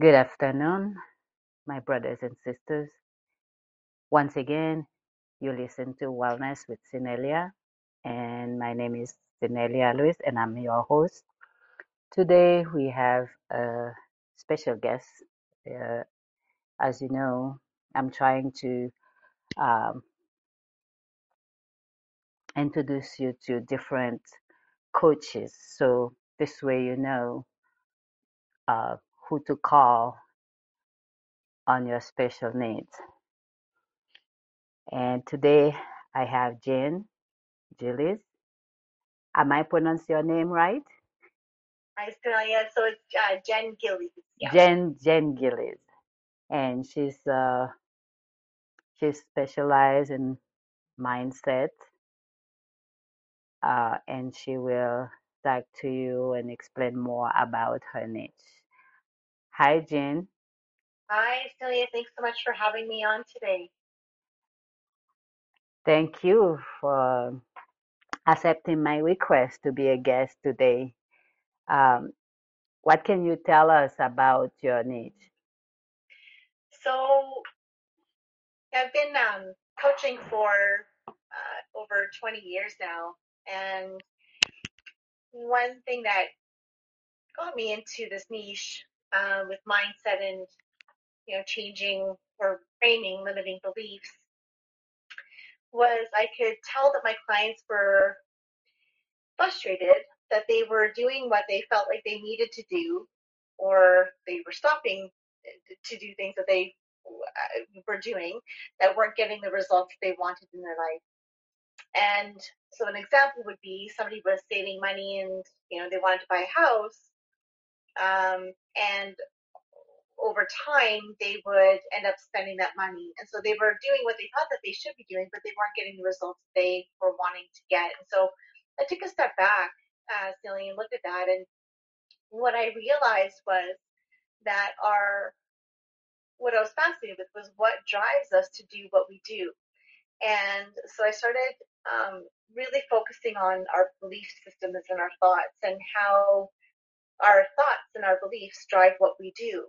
Good afternoon, my brothers and sisters. Once again, you listen to Wellness with Sinelia, and my name is Sinelia Lewis, and I'm your host. Today, we have a special guest. Uh, as you know, I'm trying to um, introduce you to different coaches, so this way you know uh, who to call on your special needs. And today, I have Jen Gillis Am I pronounce your name right? Australia. So it's uh, Jen Gillies. Yeah. Jen Jen Gillis, and she's uh she's specialized in mindset, uh, and she will talk to you and explain more about her niche. Hi, Jen. Hi, Celia. Thanks so much for having me on today. Thank you for accepting my request to be a guest today. Um, what can you tell us about your niche? So I've been um, coaching for uh, over 20 years now, and one thing that got me into this niche uh, with mindset and you know changing or framing limiting beliefs was I could tell that my clients were frustrated that they were doing what they felt like they needed to do, or they were stopping to do things that they uh, were doing that weren't getting the results they wanted in their life. And so an example would be somebody was saving money and you know they wanted to buy a house, um, and over time they would end up spending that money. And so they were doing what they thought that they should be doing, but they weren't getting the results they were wanting to get. And so I took a step back, uh, and looked at that. And what I realized was that our what I was fascinated with was what drives us to do what we do. And so I started um, really focusing on our belief systems and our thoughts and how our thoughts and our beliefs drive what we do.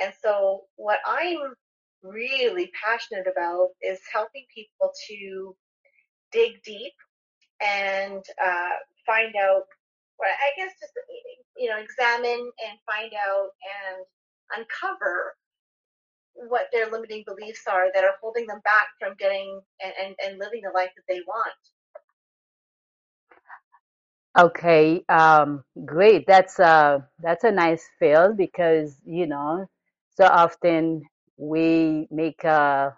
And so what I'm really passionate about is helping people to dig deep and uh, find out, well, I guess just, you know, examine and find out and uncover what their limiting beliefs are that are holding them back from getting and, and, and living the life that they want. Okay, um, great. That's a that's a nice field because you know so often we make uh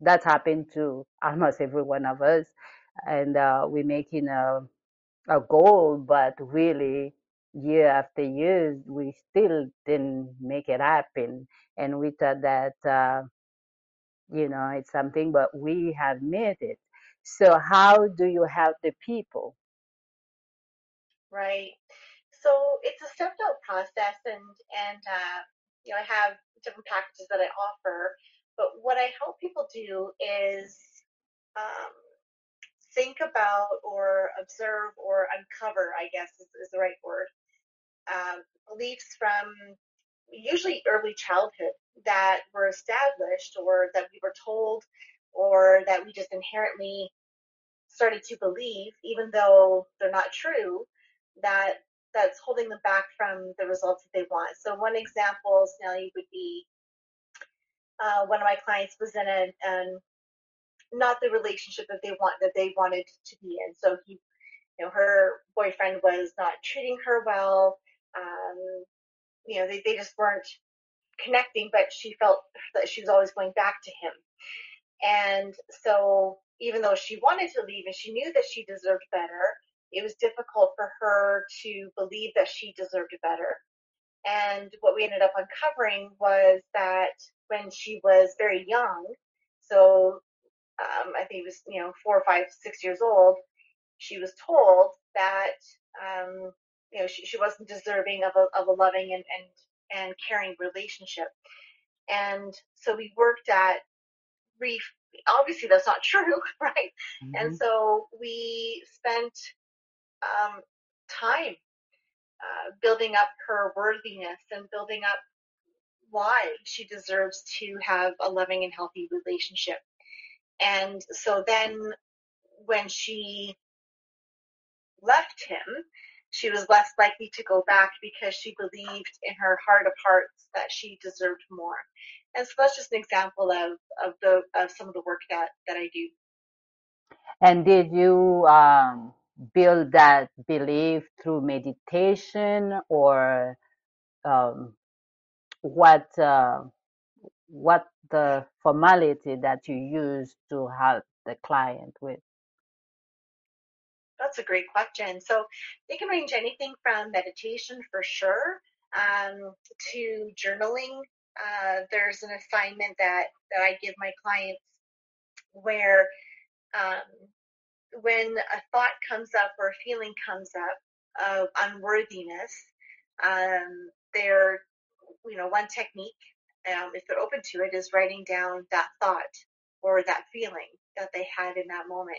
that happen to almost every one of us, and uh, we making a a goal, but really year after year we still didn't make it happen, and we thought that uh, you know it's something, but we have made it. So how do you help the people? Right. So it's a stepped out process and and uh, you know I have different packages that I offer, but what I help people do is um, think about or observe or uncover, I guess is, is the right word, um, beliefs from usually early childhood that were established or that we were told or that we just inherently started to believe, even though they're not true, that that's holding them back from the results that they want. So one example, Snelly, would be uh, one of my clients was in a, an not the relationship that they want that they wanted to be in. So he, you know, her boyfriend was not treating her well. Um, you know, they, they just weren't connecting, but she felt that she was always going back to him. And so even though she wanted to leave and she knew that she deserved better, it was difficult for her to believe that she deserved better. And what we ended up uncovering was that when she was very young, so um, I think it was, you know, four or five, six years old, she was told that, um, you know, she, she wasn't deserving of a, of a loving and, and, and caring relationship. And so we worked at re, obviously that's not true, right? Mm-hmm. And so we spent um, time uh, building up her worthiness and building up why she deserves to have a loving and healthy relationship. And so then when she left him, she was less likely to go back because she believed in her heart of hearts that she deserved more. And so that's just an example of, of the of some of the work that, that I do. And did you um, build that belief through meditation or um, what uh, what the formality that you use to help the client with? That's a great question. So they can range anything from meditation for sure um, to journaling. Uh, there's an assignment that, that I give my clients where um, when a thought comes up or a feeling comes up of unworthiness, um, they're, you know, one technique, um, if they're open to it, is writing down that thought or that feeling that they had in that moment.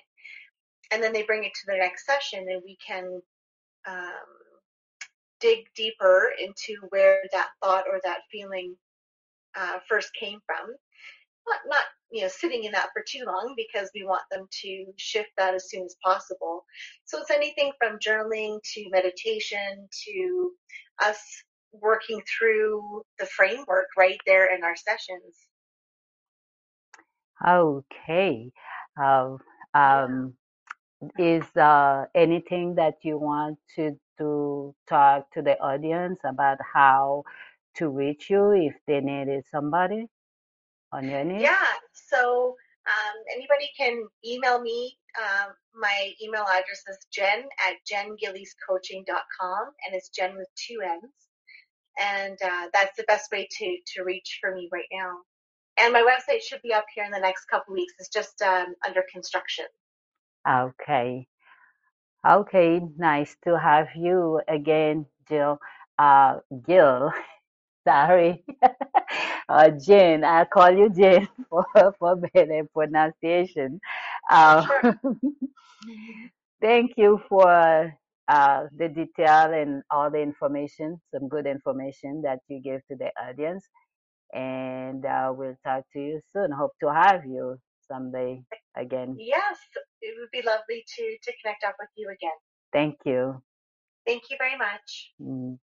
And then they bring it to the next session and we can um, dig deeper into where that thought or that feeling uh, first came from not not you know sitting in that for too long because we want them to shift that as soon as possible. So it's anything from journaling to meditation to us working through the framework right there in our sessions. Okay. Uh, um, is uh, anything that you want to to talk to the audience about how to reach you if they needed somebody on your need? Yeah. So um, anybody can email me. Um, my email address is jen at jengilliescoaching.com and it's jen with two N's. And uh, that's the best way to, to reach for me right now. And my website should be up here in the next couple weeks. It's just um, under construction. Okay. Okay. Nice to have you again, Jill. Uh, Gil. Sorry. uh, Jane. I'll call you Jane for, for better pronunciation. Uh, sure. thank you for uh, the detail and all the information, some good information that you gave to the audience. And uh, we'll talk to you soon. Hope to have you someday again. Yes, it would be lovely to, to connect up with you again. Thank you. Thank you very much. Mm.